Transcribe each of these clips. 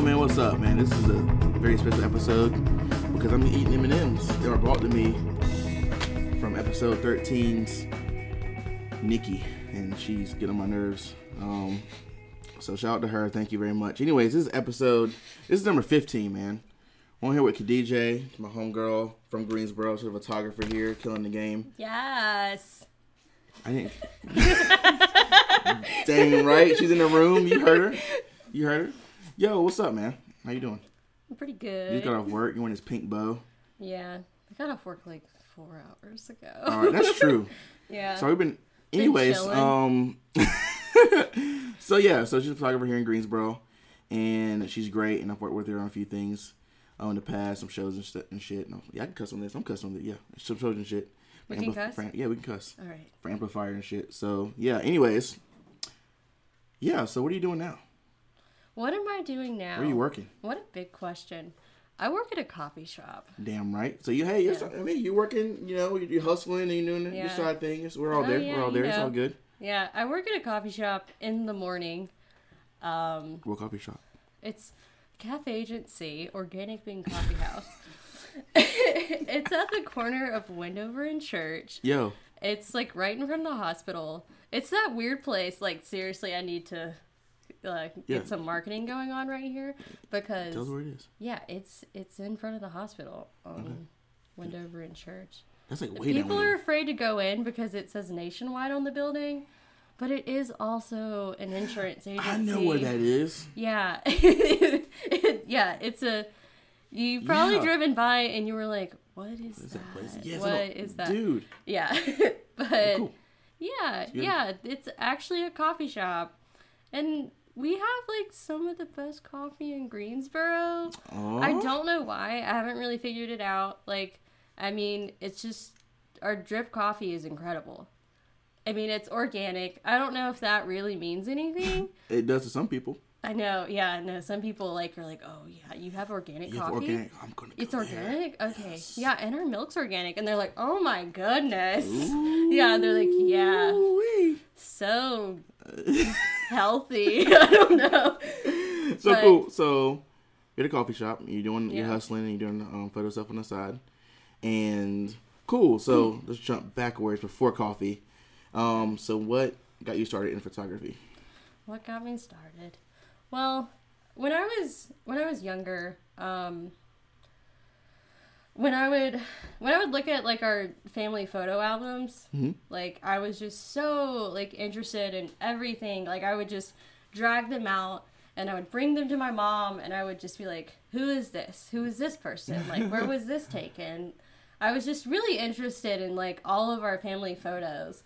Yo, man, what's up, man? This is a very special episode because I'm eating M&Ms. They were brought to me from episode 13's Nikki, and she's getting on my nerves. Um, so shout out to her. Thank you very much. Anyways, this is episode. This is number 15, man. I'm here with Khadija, my homegirl from Greensboro. She's a photographer here, killing the game. Yes. I didn't. Dang right, she's in the room. You heard her. You heard her. Yo, what's up, man? How you doing? I'm pretty good. You just got off work. You wearing this pink bow. yeah. I got off work like four hours ago. All right, that's true. yeah. So we've been, anyways. chilling. um. so yeah, so she's a photographer here in Greensboro, and she's great. And I've worked with her on a few things uh, in the past, some shows and, st- and shit. No, yeah, I can cuss on this. I'm cussing on it. Yeah, some shows and shit. We can cuss? for- yeah, we can cuss All right. for amplifier and shit. So yeah. Anyways. Yeah. So what are you doing now? What am I doing now? Where are you working? What a big question. I work at a coffee shop. Damn right. So you, hey, you're, I mean, you working, you know, you're hustling and you're doing your Yeah. side things. We're all Oh, there. yeah, We're all there. It's know. all good. Yeah, I work at a coffee shop in the morning. Um, What coffee shop? it's Cafe Agency, Organic Bean Coffee House. it's at the corner of Wendover and Church. Yo, It's like right in front of the hospital. It's that weird place. Like seriously, I need to uh, get some marketing going on right here because tell us where it is. yeah, it's it's in front of the hospital on Wendover and Church. That's like way People are afraid to go in because it says nationwide on the building, but it is also an insurance agency. I know where that is. Yeah, yeah, it's a. You've probably Yeah. driven by and you were like, "What is, that? Yeah, what like is that?" Dude, Yeah, but cool. yeah, yeah, it's actually a coffee shop, and we have like some of the best coffee in Greensboro. I oh. don't know why. I haven't really figured it out. Like, I mean, it's just our drip coffee is incredible. I mean, it's organic. I don't know if that really means anything. It does to some people. I know. Yeah, no. Some people like are like, "Oh, yeah, you have organic You have coffee." organic. I'm gonna. It's there. organic? Okay. Yeah, and our milk's organic. And they're like, oh my goodness. Yeah, they're like, yeah, Ooh-wee. so healthy. I don't know. So But- cool. So you're at a coffee shop. You're doing. You're hustling and you're doing um, photo stuff on the side. And cool. So Hmm. let's jump backwards before coffee. Um. So what got you started in photography? What got me started? Well, when I was when I was younger, um when I would when I would look at like our family photo albums, Mhm. like I was just so like interested in everything. Like I would just drag them out and I would bring them to my mom and I would just be like, "Who is this? Who is this person? Like where was this taken?" I was just really interested in like all of our family photos.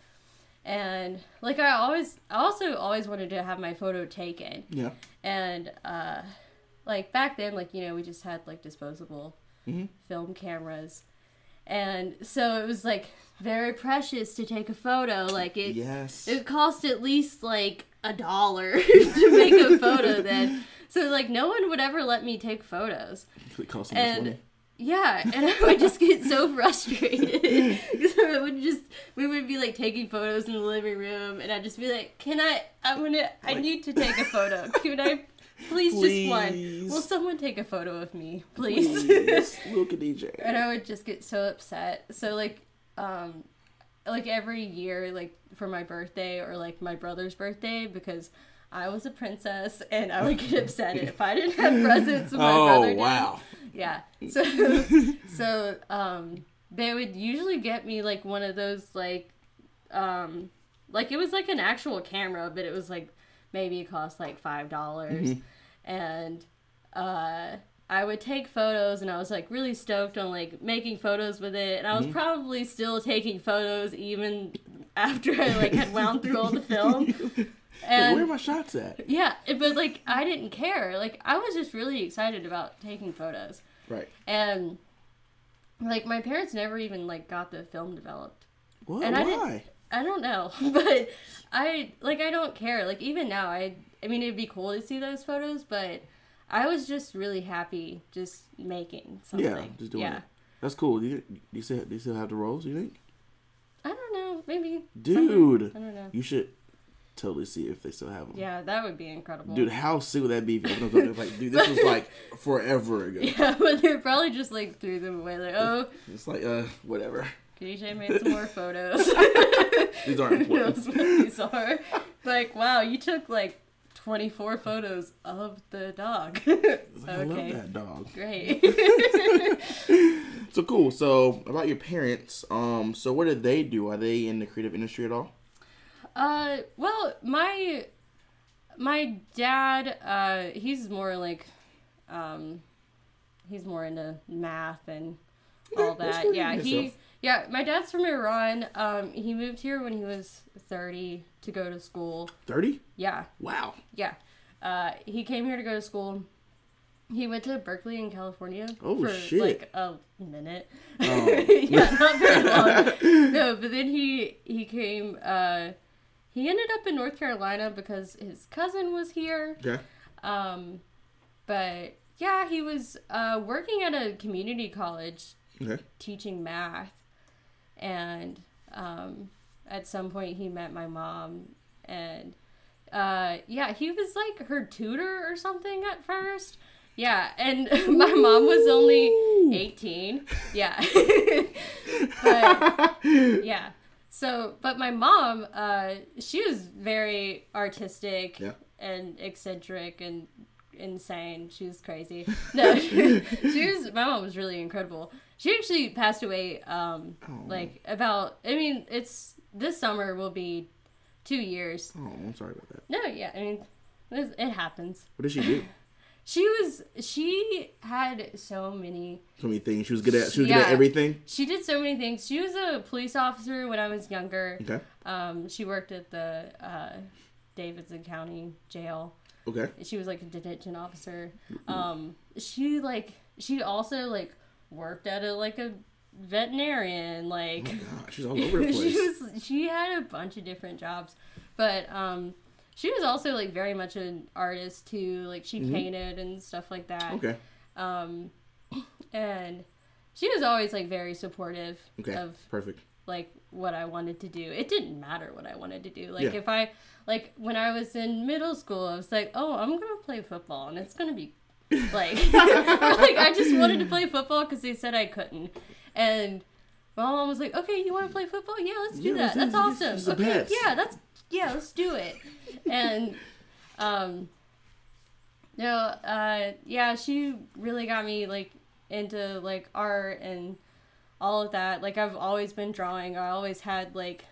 And like I always I also always wanted to have my photo taken. Yeah. And uh like back then like you know we just had like disposable Mhm. film cameras. And so it was like very precious to take a photo like it Yes. it cost at least like a dollar to make a photo then. So like no one would ever let me take photos. It so much And money. yeah, and I would just get so frustrated because I would just we would be like taking photos in the living room, and I'd just be like, "Can I? I'm gonna. I need to take a photo. Can I? Please, just one. Will someone take a photo of me, please?" Please, look at DJ. and I would just get so upset. So like, um, like every year, like for my birthday or like my brother's birthday, because I was a princess, and I would get upset if I didn't have presents. When my brother Oh did. wow. Yeah. So so um they would usually get me like one of those like um like it was like an actual camera, but it was like maybe it cost like five dollars. And uh I would take photos and I was like really stoked on like making photos with it and I was probably still taking photos even after I like had wound through all the film. And where are my shots at? yeah, but like I didn't care. Like I was just really excited about taking photos. Right. And like my parents never even like got the film developed. What? And I didn't- Why? I don't know, but I like I don't care. Like even now, I I mean it'd be cool to see those photos, but I was just really happy just making something. Yeah, just doing yeah. it. That's cool. Do you, do you still do you still have the roles? You think? I don't know, maybe. Dude, I don't know. you should totally see if they still have them. Yeah, that would be incredible. Dude, how sick would that be? If you opened like, dude, this was like forever ago. Yeah, but they probably just like threw them away. Like, oh, It's like, uh, whatever. KJ made some more photos. These aren't important. these are? Like, wow, you took like 24 photos of the dog. I love okay, that dog. great. So cool. So about your parents, um, so what did they do? Are they in the creative industry at all? Uh, well, my my dad, uh, he's more like, um, he's more into math and all that. Yeah, he. Yeah, my dad's from Iran. Um, he moved here when he was thirty to go to school. Thirty? Yeah, Wow. yeah. Uh, he came here to go to school. He went to Berkeley in California Oh, for shit. like a minute. Oh. yeah, not very long. No, but then he he came. Uh, he ended up in North Carolina because his cousin was here. Okay. Um, but yeah, he was uh, working at a community college Okay. teaching math, and um, at some point he met my mom, and uh, yeah, he was like her tutor or something at first. Yeah, and my mom was only eighteen. Yeah, but yeah. So, but my mom, uh, she was very artistic Yeah. and eccentric and insane. She was crazy. No, she, was. My mom was really incredible. She actually passed away. Um, Oh. like about. I mean, it's this summer will be two years. Oh, I'm sorry about that. No, yeah. I mean, it, it happens. What did she do? She was. She had so many So many things. She was good at. She was good at everything. She did so many things. She was a police officer when I was younger. Okay. Um, she worked at the uh, Davidson County Jail. Okay. She was like a detention officer. Um, she like she also like worked at a like a veterinarian. Like Oh God, she's all over the place. she was she had a bunch of different jobs, but um, she was also like very much an artist too. Like she painted and stuff like that. Mm-hmm. okay. Um, and she was always like very supportive Okay. of Perfect. like what I wanted to do. It didn't matter what I wanted to do. Like Yeah. if I like when I was in middle school, I was like, "Oh, I'm gonna play football, and it's gonna be like like I just wanted to play football because they said I couldn't." And my mom was like, "Okay, you want to play football? Yeah, let's do Yeah, that. That's awesome. Okay, best." yeah, that's yeah, let's do it." and um, no, uh, yeah, she really got me like into like art and all of that. Like I've always been drawing. I always had like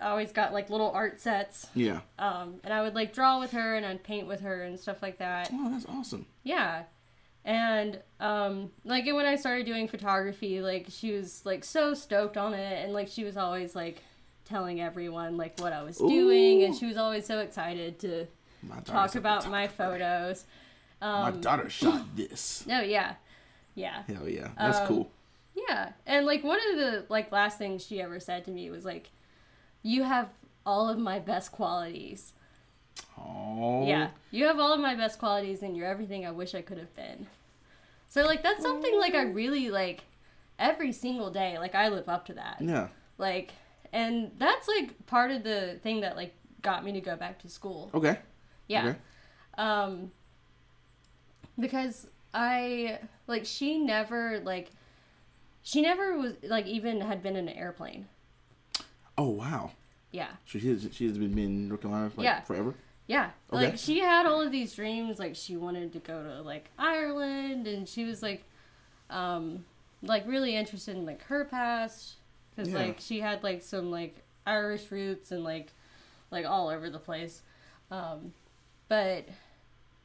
I always got like little art sets. Yeah. Um and I would like draw with her and I'd paint with her and stuff like that. Oh, that's awesome. Yeah. And um like and when I started doing photography, like she was like so stoked on it and like she was always like telling everyone like what I was doing and she was always so excited to talk about my photos. Um My daughter shot this. No, yeah. Yeah. Hell yeah. That's Um, cool. Yeah, and like one of the like last things she ever said to me was like, "You have all of my best qualities." Oh. Yeah, you have all of my best qualities, and you're everything I wish I could have been. So like that's something like I really like every single day. Like I live up to that. Yeah. Like, and that's like part of the thing that like got me to go back to school. Okay. Yeah. Okay. Um because I like she never like she never was like even had been in an airplane. Oh wow. Yeah. So she's she's been in North Carolina like Yeah. forever. Yeah. Okay. Like she had all of these dreams like she wanted to go to like Ireland and she was like um like really interested in like her past cuz Yeah. like she had like some like Irish roots and like like all over the place. Um but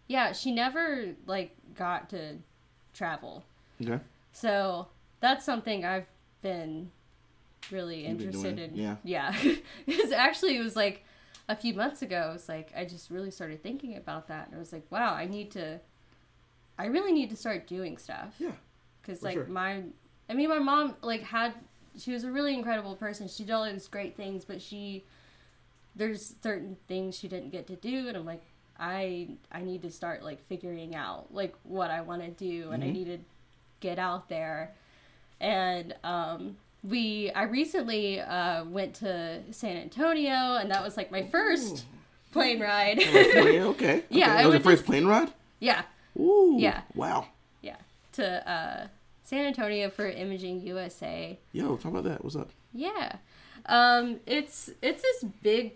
yeah, she never like got to travel. Okay. So that's something I've been really You've interested in. yeah. Yeah. Because actually, it was like a few months ago, it was like I just really started thinking about that. And I was like, wow, I need to, I really need to start doing stuff. Yeah. Because, like, sure. my, I mean, my mom, like, had, she was a really incredible person. She did all these great things, but she, there's certain things she didn't get to do. And I'm like, I, I need to start, like, figuring out, like, what I want to do. And I Mhm. need to get out there. And, um, we I recently uh, went to San Antonio, and that was like my first plane ride. okay. okay. Yeah, That I was your first just- plane ride? yeah, Ooh. Yeah. Wow. yeah, to uh, San Antonio for Imaging USA. Yo, talk about that. What's up? Yeah. Um, it's it's this big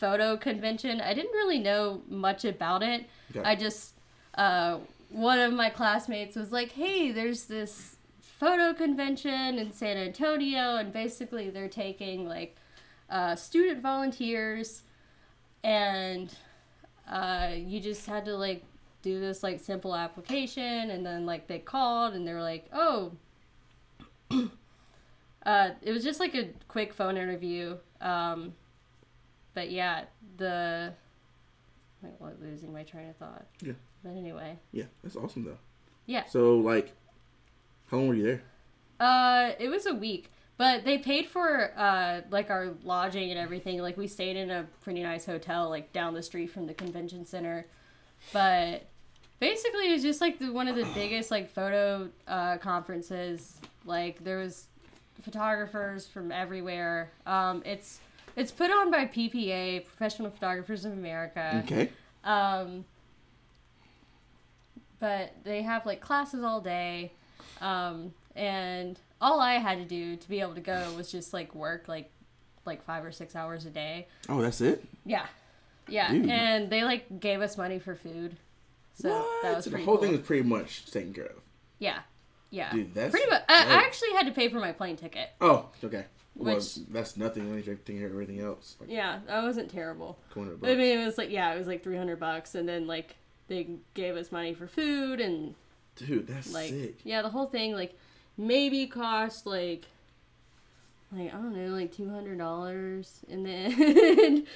photo convention. I didn't really know much about it. Okay. I just uh, one of my classmates was like, "Hey, there's this photo convention in San Antonio, and basically they're taking like uh, student volunteers, and uh, you just had to like do this like simple application, and then like they called and they were like, oh." Uh, it was just like a quick phone interview. Um, but yeah, the. What? Losing my train of thought. Yeah. But anyway, Yeah, that's awesome though. yeah. So like, how long were you there? Uh, it was a week, but they paid for uh like our lodging and everything. Like we stayed in a pretty nice hotel like down the street from the convention center. But basically, it was just like the, one of the biggest like photo uh, conferences. Like there was photographers from everywhere. Um, it's it's put on by PPA, Professional Photographers of America. Okay. Um, but they have like classes all day. Um, and all I had to do to be able to go was just like work like like five or six hours a day. Oh, that's it. Yeah. Yeah. Dude. And they like gave us money for food. So what? that was So the whole cool. thing was pretty much taken care of. Yeah. Yeah. Dude, that's pretty much. I, I actually had to pay for my plane ticket. Oh, okay. Well, Which- that's nothing when you're of everything else. Like, Yeah, that wasn't terrible. 200 I mean, it was like yeah, it was like three hundred bucks, and then like they gave us money for food and Dude, that's like sick. yeah the whole thing like maybe cost like like i don't know like $200 in the end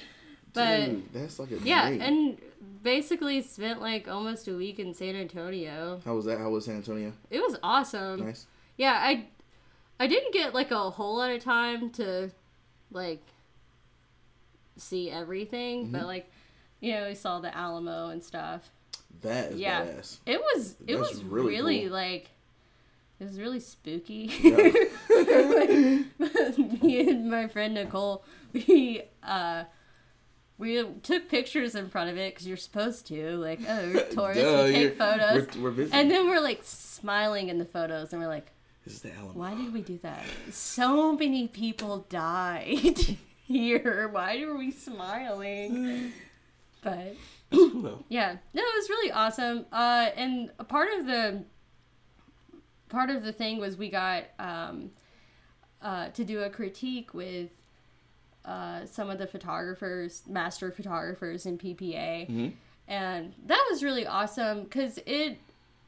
but Dude, that's like a yeah and basically spent like almost a week in san antonio how was that? How was San Antonio? it was awesome Nice. yeah i i didn't get like a whole lot of time to like see everything but mm-hmm. like you know we saw the alamo and stuff That is Yeah. badass. It was it That's was really really, cool. like it was really spooky. Yeah. Me and my friend Nicole, we uh we took pictures in front of it because you're supposed to like oh we're tourists Duh, we take photos We're, we're visiting. and then we're like smiling in the photos and we're like this is the Alamo. why did we do that so many people died here why are we smiling but cool yeah no it was really awesome uh and a part of the part of the thing was we got um uh to do a critique with uh some of the photographers master photographers in ppa Mhm. and that was really awesome because it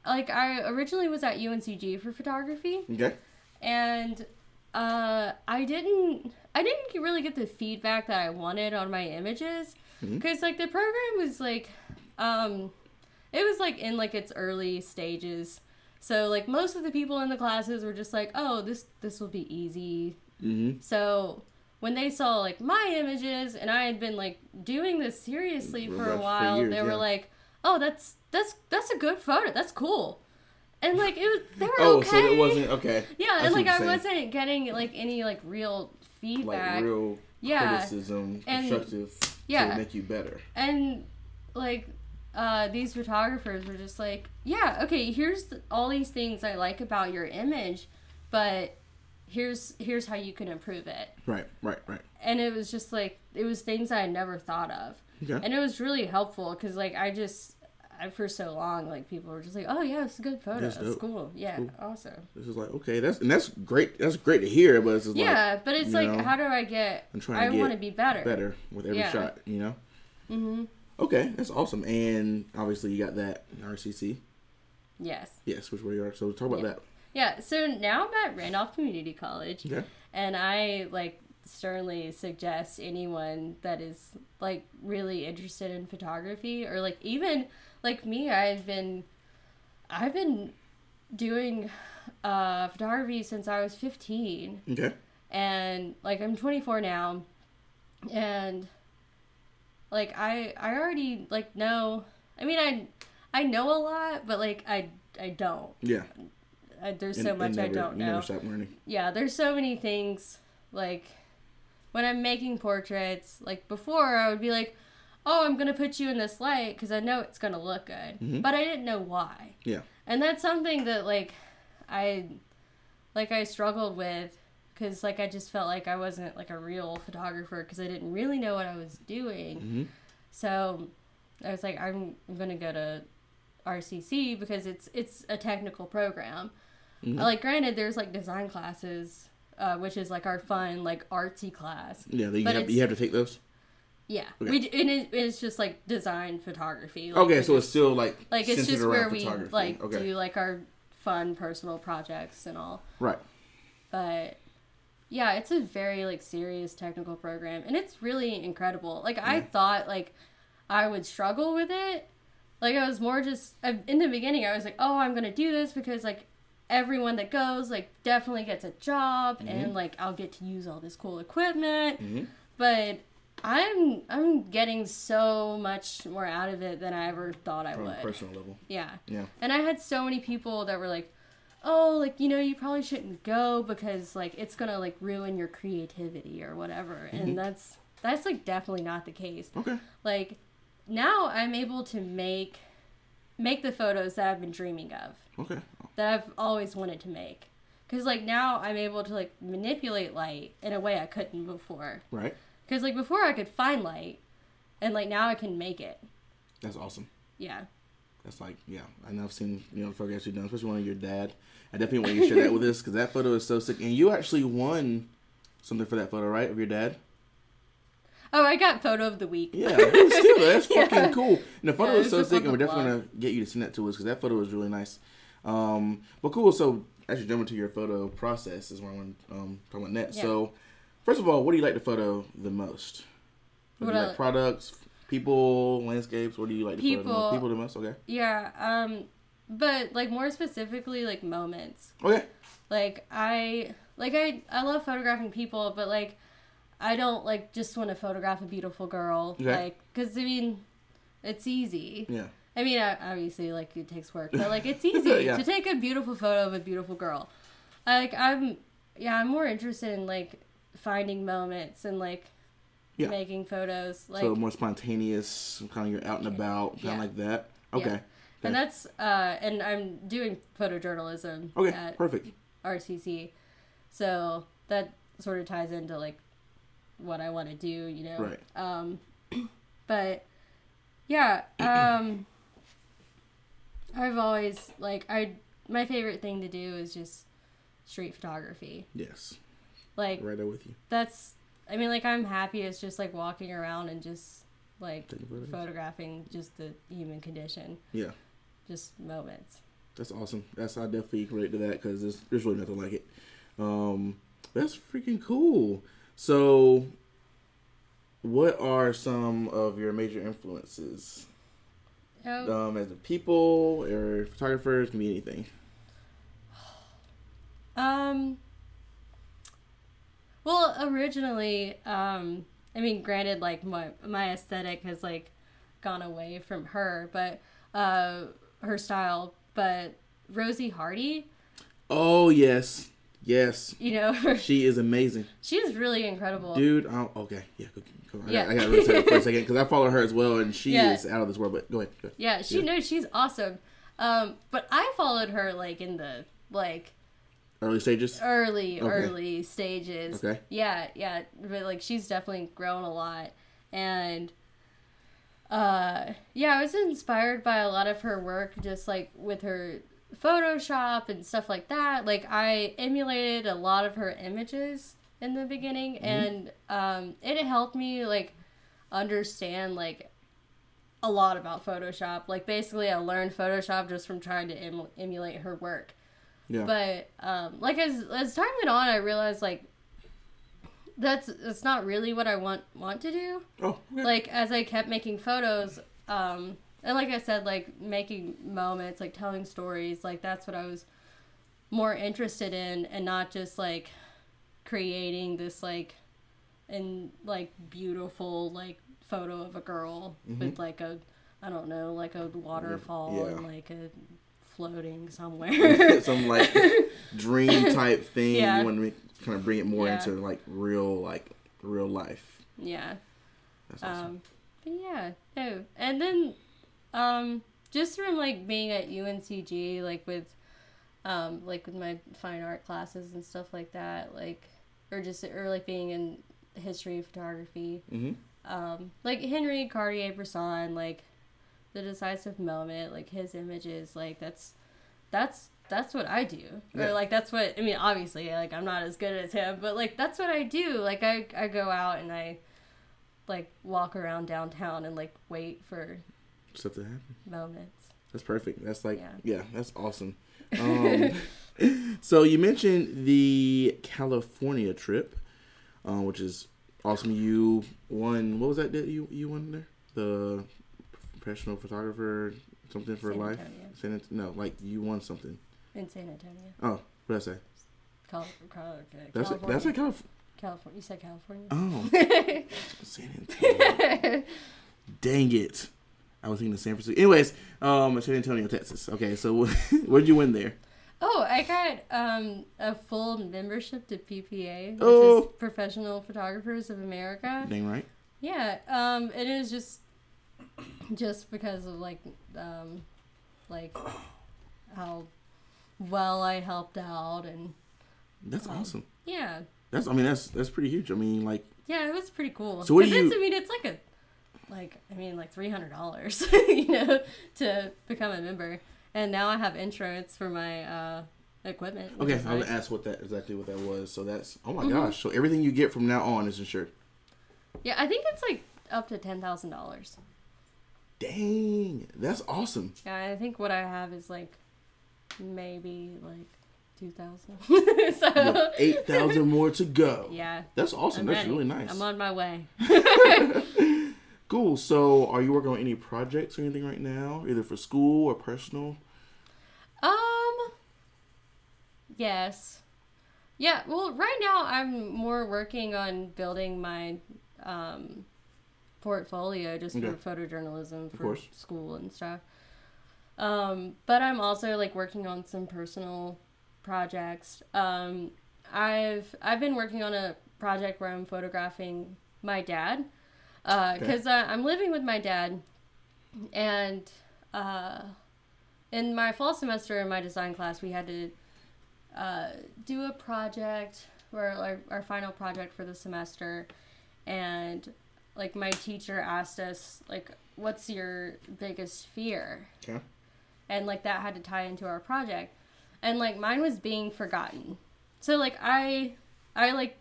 like i originally was at uncg for photography Okay. and uh, I didn't I didn't really get the feedback that I wanted on my images. Because like the program was like um it was like in like its early stages so like most of the people in the classes were just like oh this this will be easy Mm-hmm. so when they saw like my images and I had been like doing this seriously For for a for while, years, they were yeah. like, "Oh, that's that's that's a good photo. That's cool." And like it was, they were Oh, okay. so it wasn't okay. Yeah, and like I saying. wasn't getting like any like real feedback. Like real Yeah. criticism, And- constructive yeah. to make you better. and like uh, these photographers were just like, yeah, okay, here's the, all these things I like about your image, but here's here's how you can improve it. Right, right, right. And it was just like it was things I had never thought of, Okay. and it was really helpful because like I just. For so long, like people were just like, "Oh yeah, it's a good photo. That's dope. cool. Yeah, cool. awesome. This is like okay, that's and that's great. That's great to hear, but it's just like Yeah, but it's like, know, how do I get? I'm trying I want to be better. better with every Yeah. shot. You know. Mm-hmm. Okay, that's awesome. And obviously you got that RCC. Yes. Yes, which where you are. So talk about Yeah. that. Yeah. So now I'm at Randolph Community College, Yeah. and I like sternly suggest anyone that is like really interested in photography or like even like me, I've been, I've been doing uh, photography since I was 15. Okay. and like I'm 24 now, and like I I already like know. I mean I I know a lot, but like I I don't. Yeah. I, there's so and much I never- don't know. Never stop learning. yeah, there's so many things like when I'm making portraits, like before I would be like, "Oh, I'm going to put you in this light cuz I know it's going to look good." Mhm. But I didn't know why. Yeah. And that's something that like I like I struggled with cuz like I just felt like I wasn't like a real photographer cuz I didn't really know what I was doing. hmm So I was like, I'm, I'm gonna go to RCC because it's it's a technical program. Mhm. Like, granted, there's like design classes, uh, which is like our fun like artsy class. Yeah, you have, you have to take those. Yeah, Okay. we and it, it's just like design photography. Like, Okay, so it's still like like it's just where we like okay. do like our fun personal projects and all. right. but yeah it's a very like serious technical program and it's really incredible like i thought like i would struggle with it like i was more just in the beginning i was like oh i'm gonna do this because like everyone that goes like definitely gets a job Mm-hmm. and like i'll get to use all this cool equipment hmm but i'm i'm getting so much more out of it than i ever thought i From a would personal level. yeah Yeah. and I had so many people that were like, "Oh, like you know, you probably shouldn't go because like it's gonna like ruin your creativity or whatever." Mhm. And that's that's like definitely not the case. Okay. Like now I'm able to make make the photos that I've been dreaming of, Okay. that I've always wanted to make. Cuz like now I'm able to like manipulate light in a way I couldn't before. Right. Cuz like before I could find light and like now I can make it. That's awesome. Yeah. That's like, yeah. I know I've seen, you know, the photographs you've done, especially one of your dad. I definitely want you to share that with us because that photo is so sick. And you actually won something for that photo, right? Of your dad? Oh, I got photo of the week. Yeah. but Still, that's Yeah. fucking cool. And the photo Yeah, is so sick, and we're definitely blog. to get you to send that to us because that photo is really nice. Um, but cool. So, actually, jumping to your photo process is where I want to um, talk about next. Yeah. So, first of all, what do you like to photo the most? Do What you I like like- products, people, landscapes? What do you like to photo the People. most? People the most? Okay. Yeah, um but like more specifically like moments. Okay. Like I like I I love photographing people, but like I don't like just want to photograph a beautiful girl Okay. like cuz I mean it's easy. Yeah. I mean obviously like it takes work, but like it's easy Yeah. to take a beautiful photo of a beautiful girl. Like I'm yeah, I'm more interested in like finding moments and like Yeah. making photos like so more spontaneous, kind of you're out and about, kind Yeah. of like that. Okay. Yeah. and that's uh and I'm doing photojournalism Okay. at Perfect. RCC. So that sort of ties into like what I want to do, you know. Right. Um but yeah, um I've always like I my favorite thing to do is just street photography. Yes. Like Right there with you. that's I mean like I'm happy it's just like walking around and just like photographing just the human condition, Yeah. just moments. That's awesome. That's I definitely relate to that because there's there's really nothing like it. Um, that's freaking cool. So, what are some of your major influences? Oh, Um, as a people or photographers, can be anything. Um. Well, originally, um, I mean, granted, like my my aesthetic has like gone away from her, but uh, her style. But Rosie Hardy, Oh yes, yes, you know, she is amazing, she's really incredible. dude. Oh, okay, yeah, go, go, I, Yeah. got, I got to really for a second because I follow her as well, and she Yeah. is out of this world. But go ahead. Go ahead. Yeah, she Yeah. knows she's awesome. Um, but I followed her like in the like Early stages. early Okay. early stages Okay. yeah yeah but like she's definitely grown a lot and uh yeah i was inspired by a lot of her work just like with her photoshop and stuff like that like i emulated a lot of her images in the beginning and um it helped me like understand like a lot about photoshop like basically i learned photoshop just from trying to em- emulate her work Yeah. but um, like as as time went on, I realized like that's that's not really what I want want to do. oh. Okay. Like as I kept making photos, um, and like I said, like making moments, like telling stories, like that's what I was more interested in, and not just like creating this like and like beautiful like photo of a girl with like a I don't know like a waterfall Yeah. and like a floating somewhere. Some like dream type thing. Yeah. You want to kind of bring it more Yeah. into like real like real life. yeah. That's awesome. Um, but yeah, no, and then, um, just from like being at UNCG, like with, um, like with my fine art classes and stuff like that, like, or just or like being in history of photography, hmm um, like Henri Cartier-Bresson, like the decisive moment, like his images, like that's, that's that's what I do, Yeah. or like that's what I mean. Obviously, like I'm not as good as him, but like that's what I do. Like I I go out and I, like walk around downtown and like wait for Stuff that happened. moments. That's perfect. That's like Yeah. yeah, that's awesome. Um, so you mentioned the California trip, uh, which is awesome. You won. What was that that you you won there? The professional photographer something for San life. San no, like you won something. In San Antonio, Oh, what did I say? Cal- Cal- That's California. that's Calif- California. You said California. Oh, San Antonio. Dang it. I was thinking of San Francisco. Anyways, um, San Antonio, Texas. Okay, so where'd you win there? Oh, I got um, a full membership to PPA, which Oh. is Professional Photographers of America. Dang right. Yeah, um, it is just just because of like um, like how well I helped out and That's Um, awesome. yeah, That's I mean that's that's pretty huge. I mean like yeah, it was pretty cool. So what do you- I mean, it's like a like I mean like three hundred dollars, you know, to become a member, and now I have insurance for my uh, equipment. okay, I'm nice. gonna ask what that exactly what that was. So that's oh my Mhm. gosh. So everything you get from now on is insured. Yeah, I think it's like up to ten thousand dollars. Dang, that's awesome. Yeah, I think what I have is like maybe like two thousand. so have Eight thousand more to go. yeah, That's awesome. I'm that's ready. really nice. I'm on my way. Cool. So are you working on any projects or anything right now, either for school or personal? Um. Yes. Yeah. Well, right now I'm more working on building my um, portfolio just Okay. for photojournalism for school and stuff. Um, but I'm also like working on some personal projects. Um, I've I've been working on a project where I'm photographing my dad because uh, I'm living with my dad, and uh, in my fall semester in my design class, we had to uh, do a project or our, our final project for the semester, and like my teacher asked us like, "What's your biggest fear?" Okay. and like that had to tie into our project and like mine was being forgotten so like i i like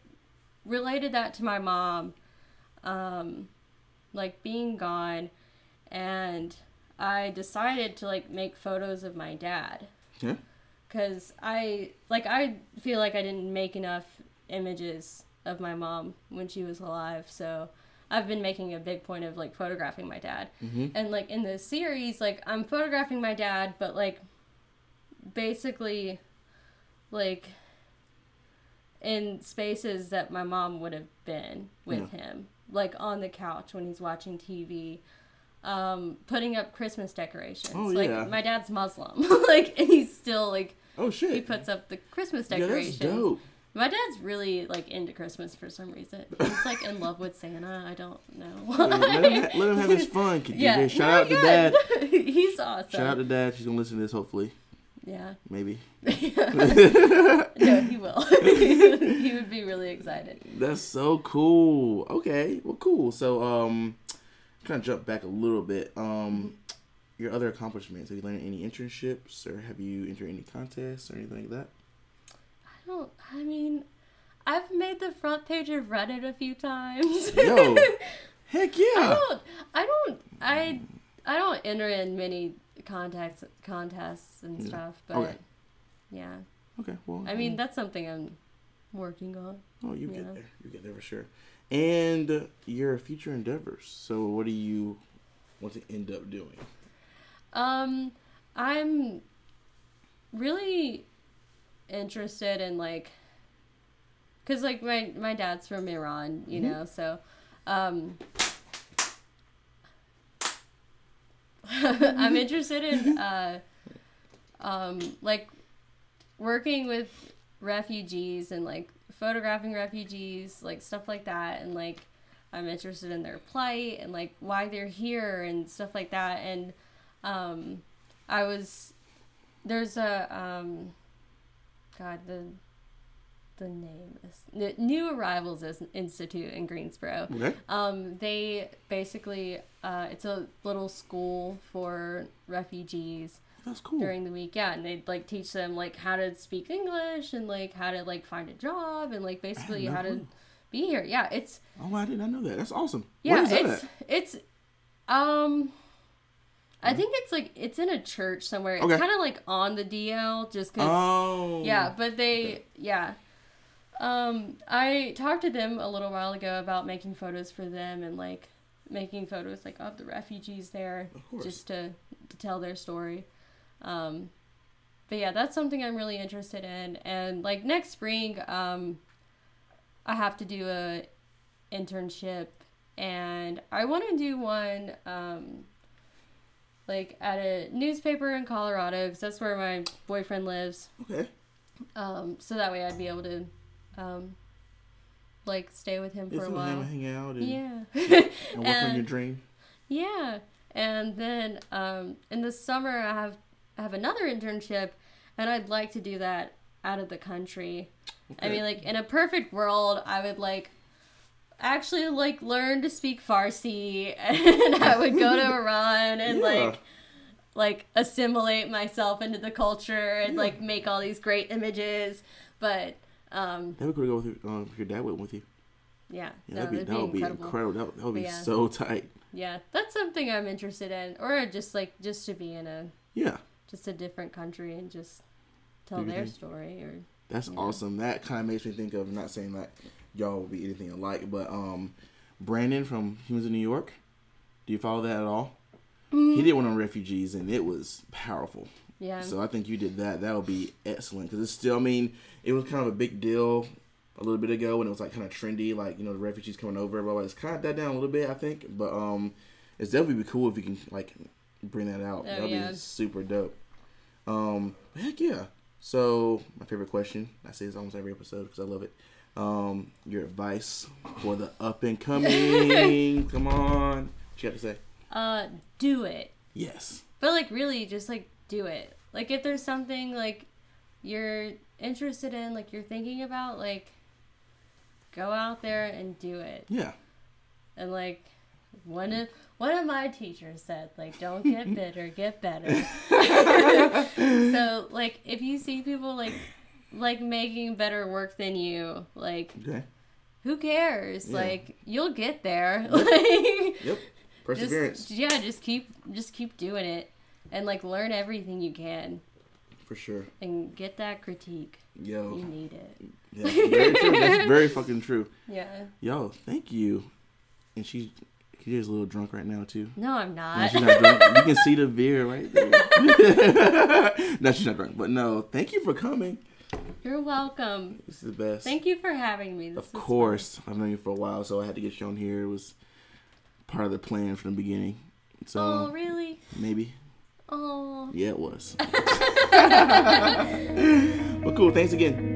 related that to my mom um like being gone and i decided to like make photos of my dad Yeah. because i like i feel like i didn't make enough images of my mom when she was alive so i've been making a big point of like photographing my dad Mm-hmm. and like in the series like i'm photographing my dad but like basically like in spaces that my mom would have been with him like on the couch when he's watching tv um putting up christmas decorations Oh, like yeah. my dad's muslim like and he's still like Oh shit. he puts up the christmas decorations. yeah, that's dope. my dad's really like into christmas for some reason he's like in love with santa i don't know Yeah, let, him ha- let him have his fun. Yeah. Shout no, out to dad. He's awesome. Shout out to dad. She's gonna listen to this. Hopefully, yeah. maybe. No, he will. he would be really excited. That's so cool. Okay, well, cool. So, um, kind of jump back a little bit. Um, your other accomplishments. Have you learned any internships, or have you entered any contests or anything like that? I don't. I mean, I've made the front page of Reddit a few times. Yo, heck yeah. I don't. I don't. I. I don't enter in many contacts contests and Yeah. stuff, but Okay. yeah. Okay, well, I mean, that's something I'm working on. oh, you get there. You get there for sure. And your future endeavors. So, what do you want to end up doing? Um, I'm really interested in like, cause like my my dad's from Iran, you Mhm. know, so, um, I'm interested in uh, um, like working with refugees and like photographing refugees, like stuff like that, and like I'm interested in their plight and like why they're here and stuff like that. And um, I was there's a um, God the the name is New Arrivals Institute in Greensboro. Okay. Um, they basically uh, it's a little school for refugees That's cool. during the week. Yeah, and they like teach them like how to speak English and like how to like find a job and like basically how to be here. Yeah, it's Oh, I did not know that. That's awesome. yeah, Where is that it's at? it's um I think it's like it's in a church somewhere. It's Okay. kind of like on the DL just cuz Oh. yeah, but they yeah. Um I talked to them a little while ago about making photos for them and like making photos like of the refugees there just to to tell their story. Um but yeah, that's something I'm really interested in and like next spring um I have to do a internship and I want to do one um like at a newspaper in Colorado because that's where my boyfriend lives. Okay. Um, so that way I'd be able to, um, like stay with him for a some of him while. hang out and, Yeah, and work on your dream. yeah. And then um, in the summer I have I have another internship, and I'd like to do that out of the country. I mean, like in a perfect world, I would like actually like learn to speak Farsi, and I would go to Iran and Yeah. like like assimilate myself into the culture and Yeah. like make all these great images. But um, That would go with your, um, if your dad went with you. yeah, Yeah, no, that'd be, that'd that would be incredible. incredible. That, would- that would be yeah. so tight. Yeah, that's something I'm interested in, or just like just to be in a Yeah. just a different country and just tell their story or That's awesome. That kind of makes me think of not saying that y'all will be anything alike, but um, Brandon from Humans in New York. Do you follow that at all? He did one on refugees, and it was powerful. yeah. So I think you did that. That would be excellent because it's still. I mean, it was kind of a big deal a little bit ago when it was like kind of trendy, like you know the refugees coming over. Blah, blah. It's kind of died down a little bit, I think. But um, it's definitely be cool if you can like bring that out. Oh, That'd yeah. be super dope. Um, heck yeah. So my favorite question, I say this almost every episode because I love it. Um, your advice for the up and coming. Come on, what you got to say? uh, do it. Yes. But like really just like do it. Like if there's something like you're interested in, like you're thinking about, like go out there and do it. Yeah. And like one of one of my teachers said, like don't get bitter, get better. so like if you see people like like making better work than you, like Okay. who cares? Yeah. Like you'll get there. like Yep. Perseverance just yeah, just keep just keep doing it and like learn everything you can for sure. and get that critique. Yo. You need it. Yeah, very true. That's very fucking true. Yeah. Yo, thank you. And she, she's a little drunk right now too. No, I'm No, not. she's not drunk. You can see the beer right there. no, she's not drunk. But no, thank you for coming. You're welcome. This is the best. Thank you for having me. This Of was fun. course, I've known you for a while, so I had to get you on here. It was part of the plan from the beginning. So Oh, really? maybe, Oh. yeah, it was. but cool. Thanks again.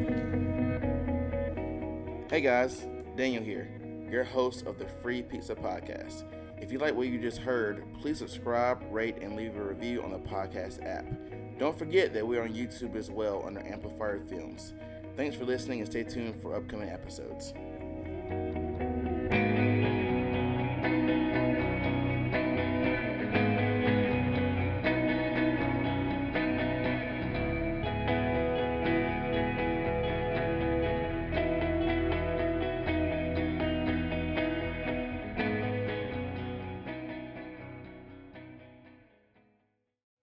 Hey guys, Daniel here, your host of the Free Pizza Podcast. If you like what you just heard, please subscribe, rate, and leave a review on the podcast app. Don't forget that we're on YouTube as well under Amplifier Films. Thanks for listening and stay tuned for upcoming episodes.